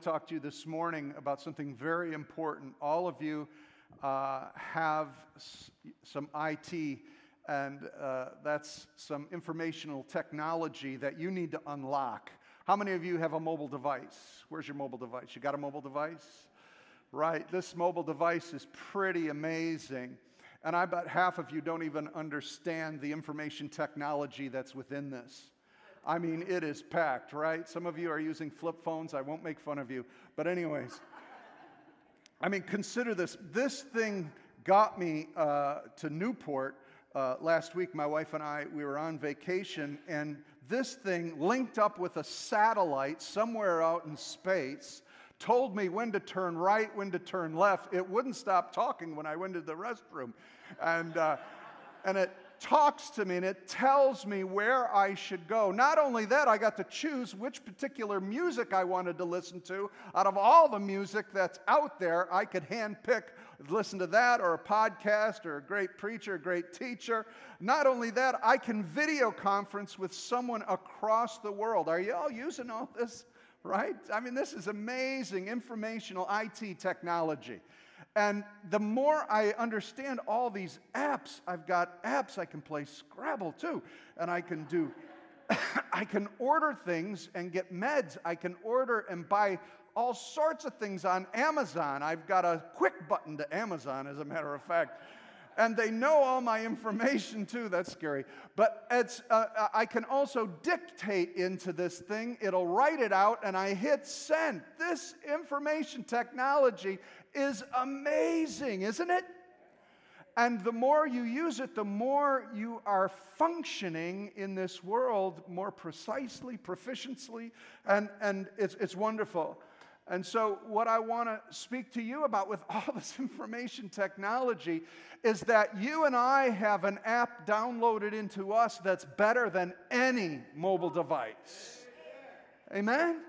talk to you this morning about something very important. All of you uh, have s- some IT, and uh, that's some informational technology that you need to unlock. How many of you have a mobile device? Where's your mobile device? You got a mobile device? Right, this mobile device is pretty amazing. And I bet half of you don't even understand the information technology that's within this. I mean, it is packed, right? Some of you are using flip phones. I won't make fun of you. But, anyways, I mean, consider this. This thing got me uh, to Newport uh, last week. My wife and I, we were on vacation, and this thing linked up with a satellite somewhere out in space told me when to turn right, when to turn left. It wouldn't stop talking when I went to the restroom. And, uh, and it talks to me and it tells me where I should go. Not only that, I got to choose which particular music I wanted to listen to. Out of all the music that's out there, I could handpick listen to that or a podcast or a great preacher, a great teacher. Not only that, I can video conference with someone across the world. Are you all using all this? Right? I mean, this is amazing informational IT technology. And the more I understand all these apps, I've got apps I can play Scrabble too, and I can do, I can order things and get meds. I can order and buy all sorts of things on Amazon. I've got a quick button to Amazon, as a matter of fact. And they know all my information too. That's scary. But it's, uh, I can also dictate into this thing. It'll write it out, and I hit send. This information technology is amazing, isn't it? And the more you use it, the more you are functioning in this world more precisely, proficiently, and, and it's, it's wonderful. And so, what I want to speak to you about with all this information technology is that you and I have an app downloaded into us that's better than any mobile device. Amen?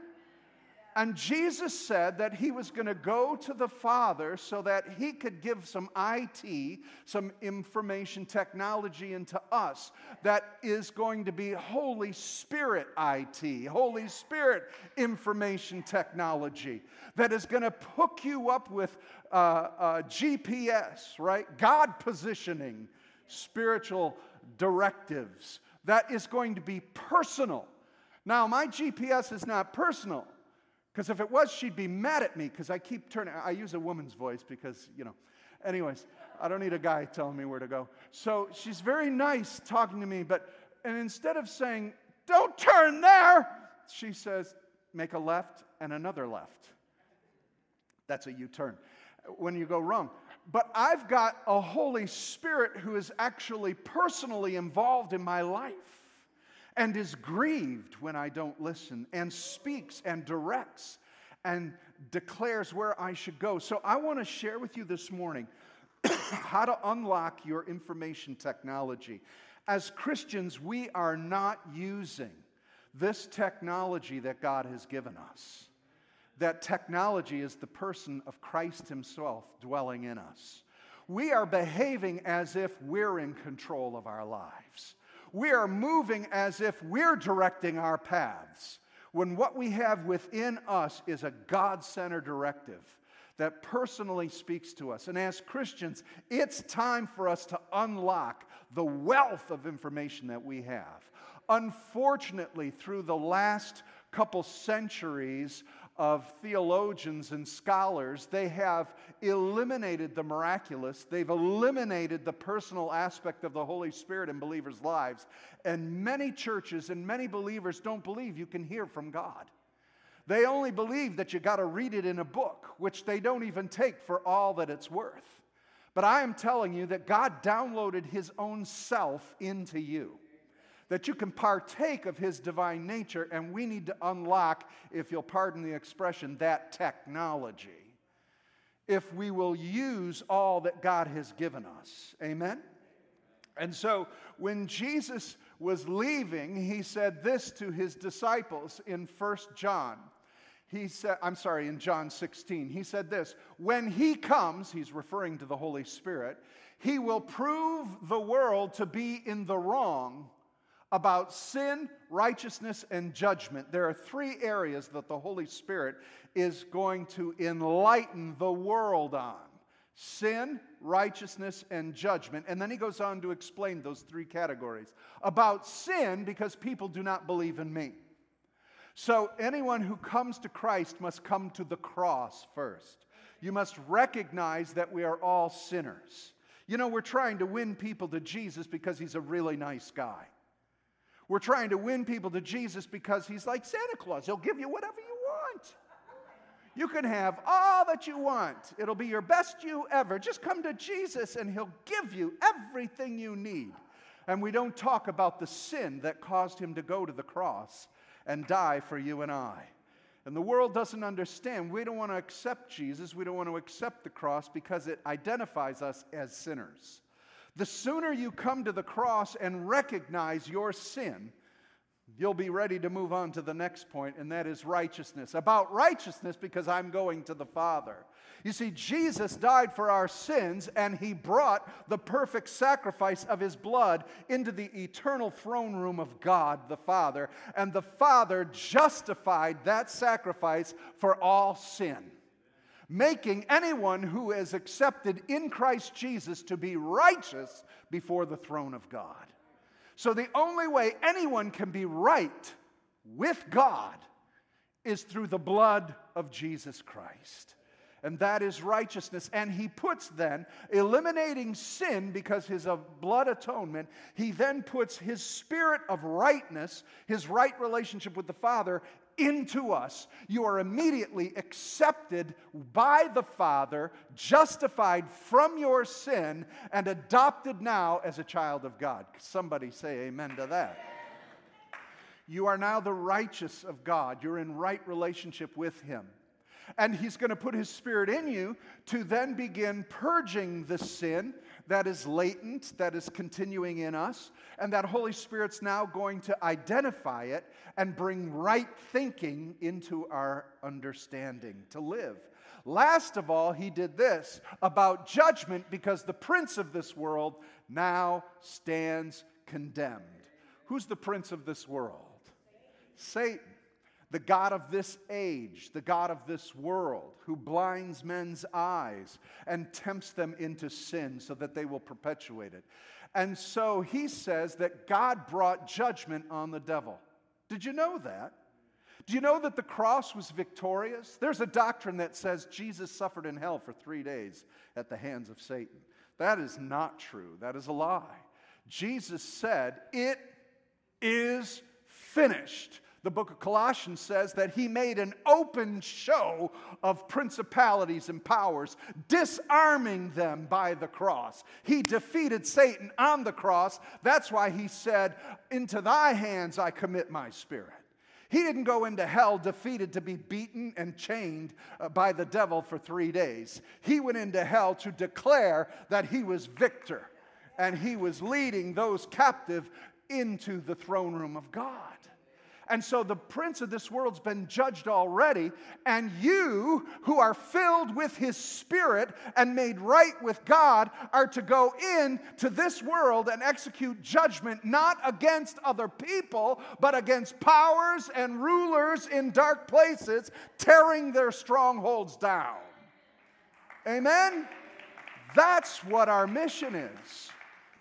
And Jesus said that he was going to go to the Father so that he could give some IT, some information technology into us that is going to be Holy Spirit IT, Holy Spirit information technology that is going to hook you up with uh, uh, GPS, right? God positioning, spiritual directives that is going to be personal. Now, my GPS is not personal. Because if it was, she'd be mad at me because I keep turning. I use a woman's voice because, you know. Anyways, I don't need a guy telling me where to go. So she's very nice talking to me, but and instead of saying, don't turn there, she says, make a left and another left. That's a U turn when you go wrong. But I've got a Holy Spirit who is actually personally involved in my life and is grieved when I don't listen, and speaks and directs and declares where I should go. So I want to share with you this morning how to unlock your information technology. As Christians, we are not using this technology that God has given us. That technology is the person of Christ Himself dwelling in us. We are behaving as if we're in control of our lives we are moving as if we're directing our paths, when what we have within us is a God centered directive that personally speaks to us. And as Christians, it's time for us to unlock the wealth of information that we have. Unfortunately, through the last couple centuries of theologians and scholars, they have eliminated the miraculous. They've eliminated the personal aspect of the Holy Spirit in believers' lives. And many churches and many believers don't believe you can hear from God. They only believe that you got to read it in a book, which they don't even take for all that it's worth. But I am telling you that God downloaded His own self into you that you can partake of his divine nature, and we need to unlock, if you'll pardon the expression, that technology. If we will use all that God has given us. Amen? And so when Jesus was leaving, he said this to his disciples in First John. He said, I'm sorry, in John 16, he said this When he comes, he's referring to the Holy Spirit, he will prove the world to be in the wrong about sin, righteousness, and judgment. There are three areas that the Holy Spirit is going to enlighten the world on sin, righteousness, and judgment. And then he goes on to explain those three categories. About sin, because people do not believe in me. So anyone who comes to Christ must come to the cross first. You must recognize that we are all sinners. You know, we're trying to win people to Jesus because he's a really nice guy. We're trying to win people to Jesus because he's like Santa Claus. He'll give you whatever you want. You can have all that you want. It'll be your best you ever. Just come to Jesus and he'll give you everything you need. And we don't talk about the sin that caused him to go to the cross and die for you and I. And the world doesn't understand. We don't want to accept Jesus. We don't want to accept the cross because it identifies us as sinners. The sooner you come to the cross and recognize your sin, you'll be ready to move on to the next point, and that is righteousness. About righteousness, because I'm going to the Father. You see, Jesus died for our sins, and he brought the perfect sacrifice of his blood into the eternal throne room of God the Father, and the Father justified that sacrifice for all sin making anyone who is accepted in Christ Jesus to be righteous before the throne of God. So the only way anyone can be right with God is through the blood of Jesus Christ. And that is righteousness. And he puts then, eliminating sin because his uh, blood atonement, he then puts his spirit of rightness, his right relationship with the Father, into us. You are immediately accepted by the Father, justified from your sin, and adopted now as a child of God. Somebody say amen to that. You are now the righteous of God. You're in right relationship with Him. And He's going to put His Spirit in you to then begin purging the sin that is latent, that is continuing in us, and that Holy Spirit's now going to identify it and bring right thinking into our understanding to live. Last of all, he did this about judgment because the prince of this world now stands condemned. Who's the prince of this world? Satan the God of this age, the God of this world, who blinds men's eyes and tempts them into sin so that they will perpetuate it. And so he says that God brought judgment on the devil. Did you know that? Do you know that the cross was victorious? There's a doctrine that says Jesus suffered in hell for three days at the hands of Satan. That is not true. That is a lie. Jesus said, It is finished. The book of Colossians says that he made an open show of principalities and powers, disarming them by the cross. He defeated Satan on the cross. That's why he said, Into thy hands I commit my spirit. He didn't go into hell defeated to be beaten and chained uh, by the devil for three days. He went into hell to declare that he was victor and he was leading those captive into the throne room of God. And so the prince of this world's been judged already. And you, who are filled with his spirit and made right with God, are to go in to this world and execute judgment not against other people, but against powers and rulers in dark places, tearing their strongholds down. Amen? That's what our mission is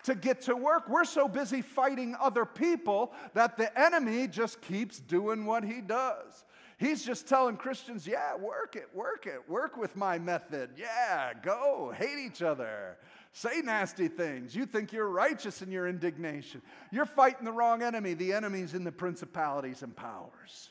to get to work. We're so busy fighting other people that the enemy just keeps doing what he does. He's just telling Christians, yeah, work it, work it, work with my method. Yeah, go, hate each other, say nasty things. You think you're righteous in your indignation. You're fighting the wrong enemy. The enemy's in the principalities and powers.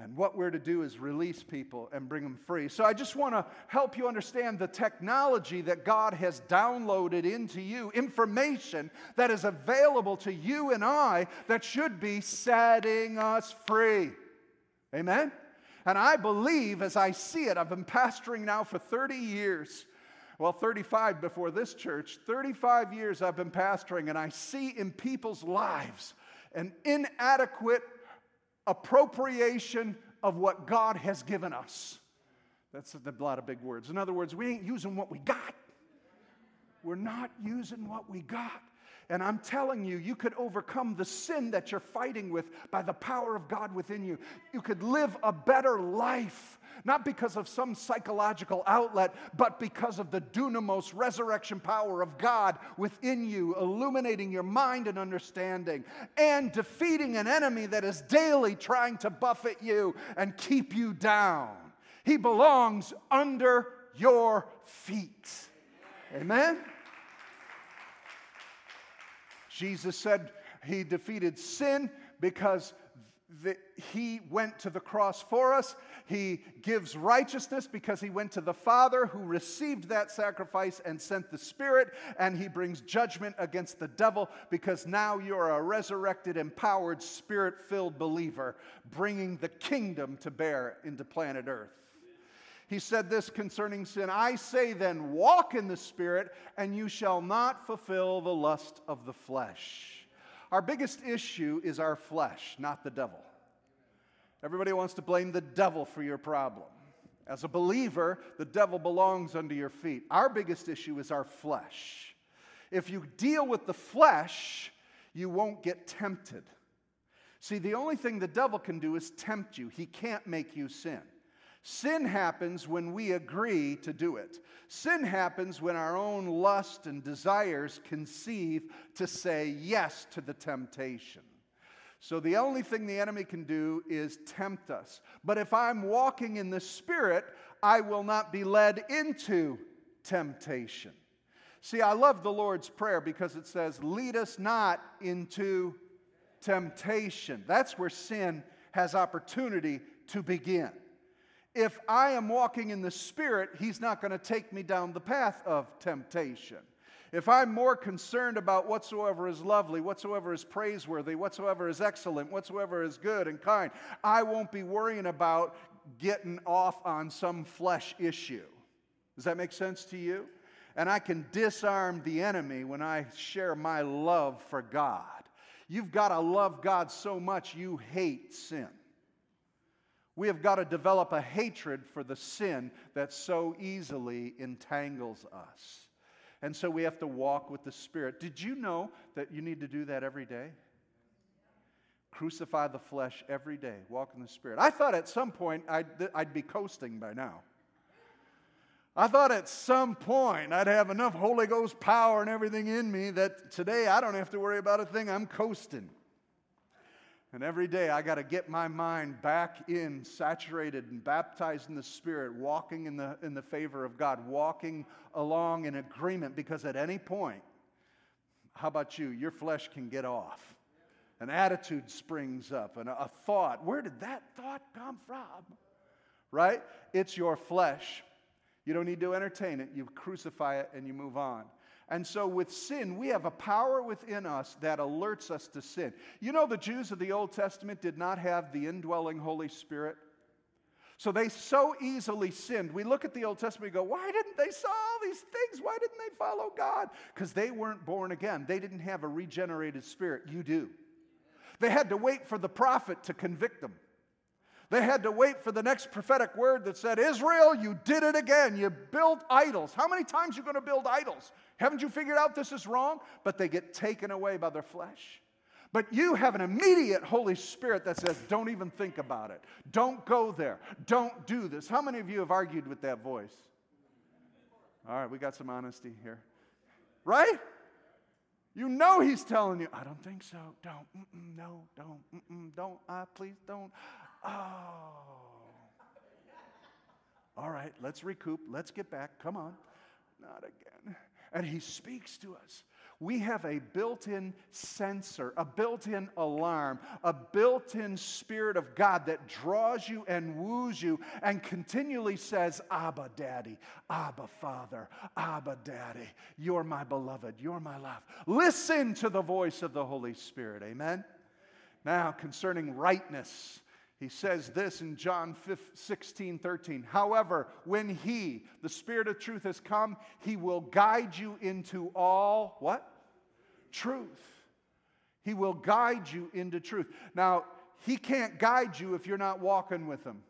And what we're to do is release people and bring them free. So I just want to help you understand the technology that God has downloaded into you, information that is available to you and I that should be setting us free. Amen? And I believe as I see it, I've been pastoring now for 30 years. Well, 35 before this church, 35 years I've been pastoring, and I see in people's lives an inadequate appropriation of what God has given us. That's a lot of big words. In other words, we ain't using what we got. We're not using what we got. And I'm telling you, you could overcome the sin that you're fighting with by the power of God within you. You could live a better life, not because of some psychological outlet, but because of the dunamis resurrection power of God within you, illuminating your mind and understanding, and defeating an enemy that is daily trying to buffet you and keep you down. He belongs under your feet. Amen? Jesus said he defeated sin because the, he went to the cross for us. He gives righteousness because he went to the Father who received that sacrifice and sent the Spirit. And he brings judgment against the devil because now you're a resurrected, empowered, spirit filled believer, bringing the kingdom to bear into planet Earth. He said this concerning sin I say then, walk in the Spirit, and you shall not fulfill the lust of the flesh. Our biggest issue is our flesh, not the devil. Everybody wants to blame the devil for your problem. As a believer, the devil belongs under your feet. Our biggest issue is our flesh. If you deal with the flesh, you won't get tempted. See, the only thing the devil can do is tempt you, he can't make you sin. Sin happens when we agree to do it. Sin happens when our own lust and desires conceive to say yes to the temptation. So the only thing the enemy can do is tempt us. But if I'm walking in the Spirit, I will not be led into temptation. See, I love the Lord's Prayer because it says, Lead us not into temptation. That's where sin has opportunity to begin if I am walking in the Spirit, He's not going to take me down the path of temptation. If I'm more concerned about whatsoever is lovely, whatsoever is praiseworthy, whatsoever is excellent, whatsoever is good and kind, I won't be worrying about getting off on some flesh issue. Does that make sense to you? And I can disarm the enemy when I share my love for God. You've got to love God so much you hate sin. We have got to develop a hatred for the sin that so easily entangles us. And so we have to walk with the Spirit. Did you know that you need to do that every day? Crucify the flesh every day, walk in the Spirit. I thought at some point I'd, I'd be coasting by now. I thought at some point I'd have enough Holy Ghost power and everything in me that today I don't have to worry about a thing. I'm coasting. And every day I got to get my mind back in, saturated and baptized in the Spirit, walking in the, in the favor of God, walking along in agreement, because at any point, how about you? Your flesh can get off. An attitude springs up, and a, a thought. Where did that thought come from? Right? It's your flesh. You don't need to entertain it. You crucify it and you move on. And so, with sin, we have a power within us that alerts us to sin. You know, the Jews of the Old Testament did not have the indwelling Holy Spirit. So they so easily sinned. We look at the Old Testament and go, why didn't they saw all these things? Why didn't they follow God? Because they weren't born again. They didn't have a regenerated spirit. You do. They had to wait for the prophet to convict them. They had to wait for the next prophetic word that said, Israel, you did it again. You built idols. How many times are you going to build idols? Haven't you figured out this is wrong? But they get taken away by their flesh. But you have an immediate Holy Spirit that says, don't even think about it. Don't go there. Don't do this. How many of you have argued with that voice? All right, we got some honesty here. Right? You know he's telling you, I don't think so. Don't. Mm-mm, no, don't. Mm-mm, don't. Uh, please don't. Oh. All right, let's recoup. Let's get back. Come on. Not again. And he speaks to us. We have a built in sensor, a built in alarm, a built in Spirit of God that draws you and woos you and continually says, Abba, Daddy, Abba, Father, Abba, Daddy, you're my beloved, you're my love. Listen to the voice of the Holy Spirit. Amen. Now, concerning rightness, he says this in John 16, 13. However, when He, the Spirit of truth, has come, He will guide you into all what? Truth. He will guide you into truth. Now, He can't guide you if you're not walking with Him.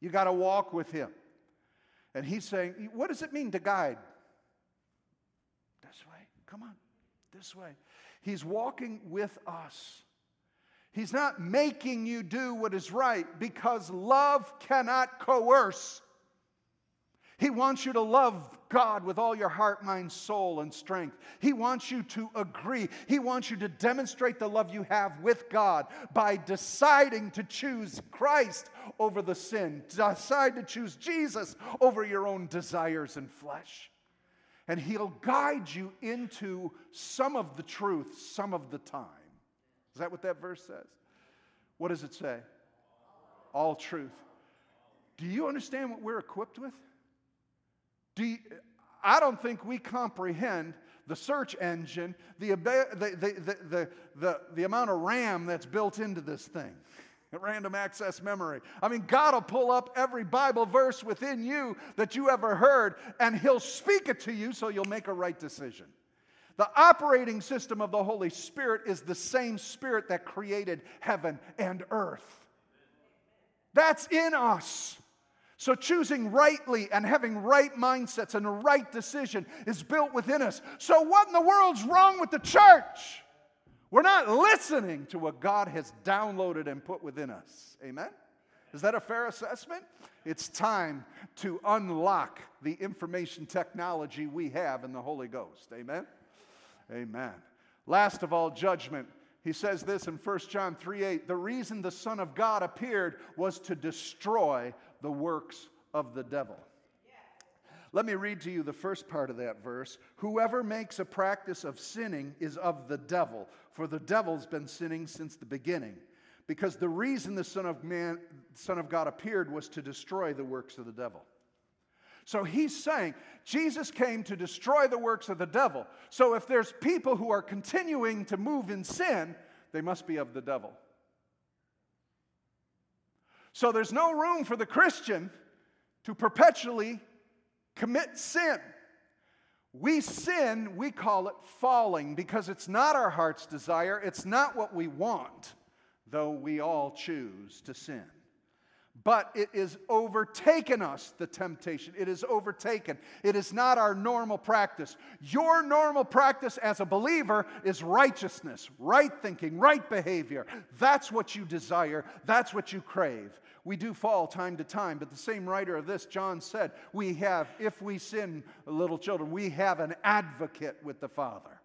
You got to walk with Him. And He's saying, What does it mean to guide? This way. Come on. this way. He's walking with us. He's not making you do what is right because love cannot coerce. He wants you to love God with all your heart, mind, soul, and strength. He wants you to agree. He wants you to demonstrate the love you have with God by deciding to choose Christ over the sin. Decide to choose Jesus over your own desires and flesh. And He'll guide you into some of the truth some of the time. Is that what that verse says? What does it say? All truth. Do you understand what we're equipped with? Do you, I don't think we comprehend the search engine, the, the, the, the, the, the, amount of RAM that's built into this thing. Random access memory. I mean, God will pull up every Bible verse within you that you ever heard, and He'll speak it to you so you'll make a right decision. The operating system of the Holy Spirit is the same Spirit that created heaven and earth. That's in us. So, choosing rightly and having right mindsets and a right decision is built within us. So, what in the world's wrong with the church? We're not listening to what God has downloaded and put within us. Amen? Is that a fair assessment? It's time to unlock the information technology we have in the Holy Ghost. Amen? Amen. Last of all, judgment. He says this in 1 John 3 8 the reason the Son of God appeared was to destroy the works of the devil. Let me read to you the first part of that verse. Whoever makes a practice of sinning is of the devil, for the devil's been sinning since the beginning. Because the reason the Son of Man, Son of God appeared was to destroy the works of the devil. So he's saying Jesus came to destroy the works of the devil. So if there's people who are continuing to move in sin, they must be of the devil. So there's no room for the Christian to perpetually commit sin. We sin, we call it falling because it's not our heart's desire, it's not what we want, though we all choose to sin but it is overtaken us, the temptation. It is overtaken. It is not our normal practice. Your normal practice as a believer is righteousness, right thinking, right behavior. That's what you desire, that's what you crave. We do fall time to time, but the same writer of this, John said, we have, if we sin, little children, we have an advocate with the Father.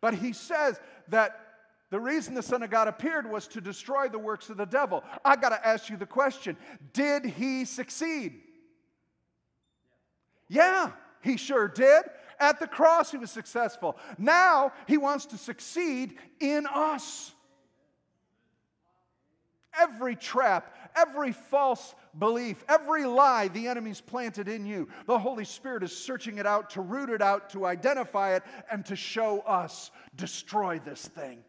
But he says that the reason the Son of God appeared was to destroy the works of the devil. I got to ask you the question Did he succeed? Yeah, he sure did. At the cross, he was successful. Now, he wants to succeed in us. Every trap, every false belief, every lie the enemy's planted in you, the Holy Spirit is searching it out to root it out, to identify it, and to show us destroy this thing.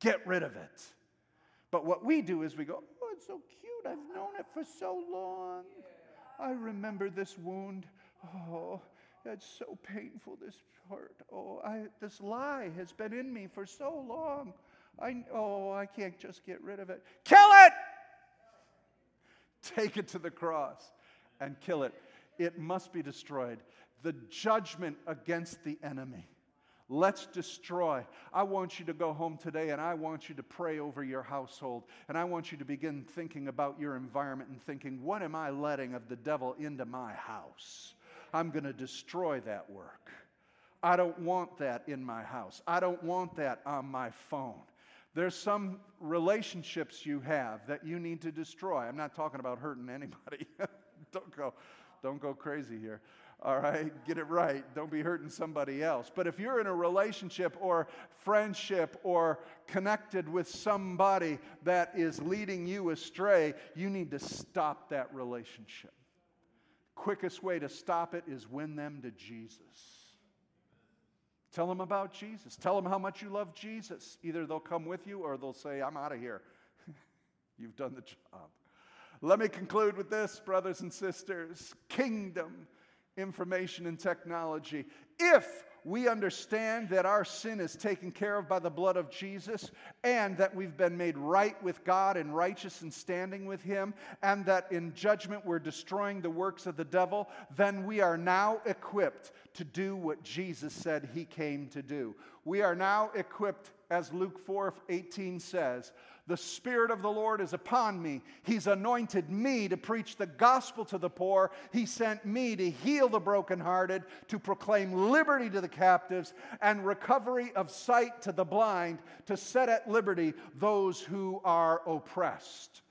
Get rid of it. But what we do is we go, Oh, it's so cute. I've known it for so long. I remember this wound. Oh, it's so painful, this hurt. Oh, I, this lie has been in me for so long. I, oh, I can't just get rid of it. Kill it! Take it to the cross and kill it. It must be destroyed. The judgment against the enemy Let's destroy. I want you to go home today and I want you to pray over your household. And I want you to begin thinking about your environment and thinking, what am I letting of the devil into my house? I'm going to destroy that work. I don't want that in my house. I don't want that on my phone. There's some relationships you have that you need to destroy. I'm not talking about hurting anybody. don't go don't go crazy here all right? Get it right. Don't be hurting somebody else. But if you're in a relationship or friendship or connected with somebody that is leading you astray, you need to stop that relationship. Quickest way to stop it is win them to Jesus. Tell them about Jesus. Tell them how much you love Jesus. Either they'll come with you or they'll say, I'm out of here. You've done the job. Let me conclude with this, brothers and sisters. Kingdom information and technology. If we understand that our sin is taken care of by the blood of Jesus and that we've been made right with God and righteous and standing with Him, and that in judgment we're destroying the works of the devil, then we are now equipped to do what Jesus said He came to do. we are now equipped, as Luke 4 18 says, the Spirit of the Lord is upon me. He's anointed me to preach the gospel to the poor. He sent me to heal the brokenhearted, to proclaim liberty to the captives, and recovery of sight to the blind, to set at liberty those who are oppressed.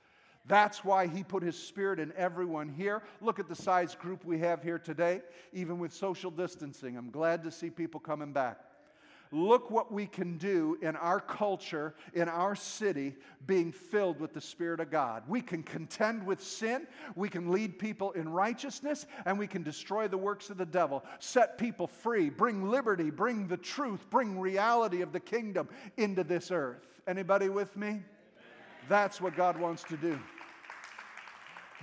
That's why he put his spirit in everyone here. Look at the size group we have here today, even with social distancing. I'm glad to see people coming back. Look what we can do in our culture, in our city, being filled with the Spirit of God. We can contend with sin, we can lead people in righteousness, and we can destroy the works of the devil, set people free, bring liberty, bring the truth, bring reality of the kingdom into this earth. Anybody with me? That's what God wants to do.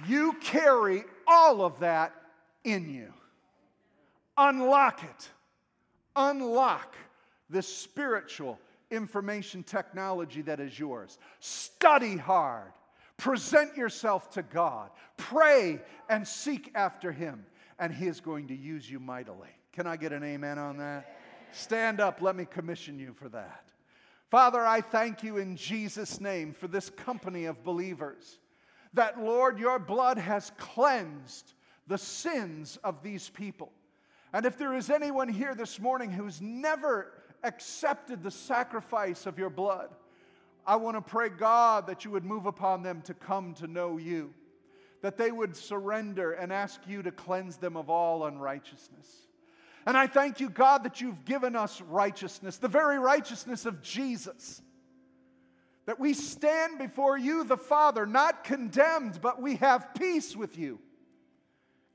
You carry all of that in you. Unlock it. Unlock this spiritual information technology that is yours. Study hard. Present yourself to God. Pray and seek after Him, and He is going to use you mightily. Can I get an amen on that? Stand up. Let me commission you for that. Father, I thank you in Jesus' name for this company of believers. That, Lord, your blood has cleansed the sins of these people. And if there is anyone here this morning who's never accepted the sacrifice of your blood, I want to pray, God, that you would move upon them to come to know you, that they would surrender and ask you to cleanse them of all unrighteousness. And I thank you, God, that you've given us righteousness, the very righteousness of Jesus. That we stand before you, the Father, not condemned, but we have peace with you.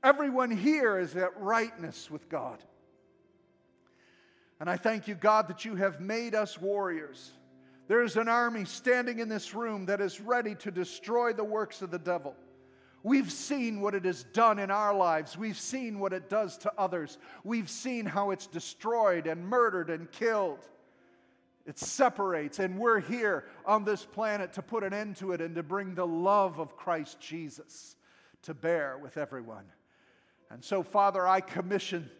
Everyone here is at rightness with God. And I thank you, God, that you have made us warriors. There is an army standing in this room that is ready to destroy the works of the devil. We've seen what it has done in our lives. We've seen what it does to others. We've seen how it's destroyed and murdered and killed. It separates, and we're here on this planet to put an end to it and to bring the love of Christ Jesus to bear with everyone. And so, Father, I commission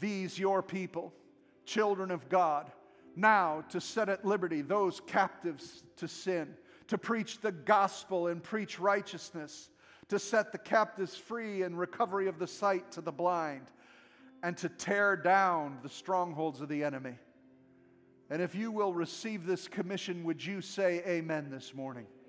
these, your people children of God, now to set at liberty those captives to sin, to preach the gospel and preach righteousness, to set the captives free and recovery of the sight to the blind, and to tear down the strongholds of the enemy. And if you will receive this commission, would you say amen this morning?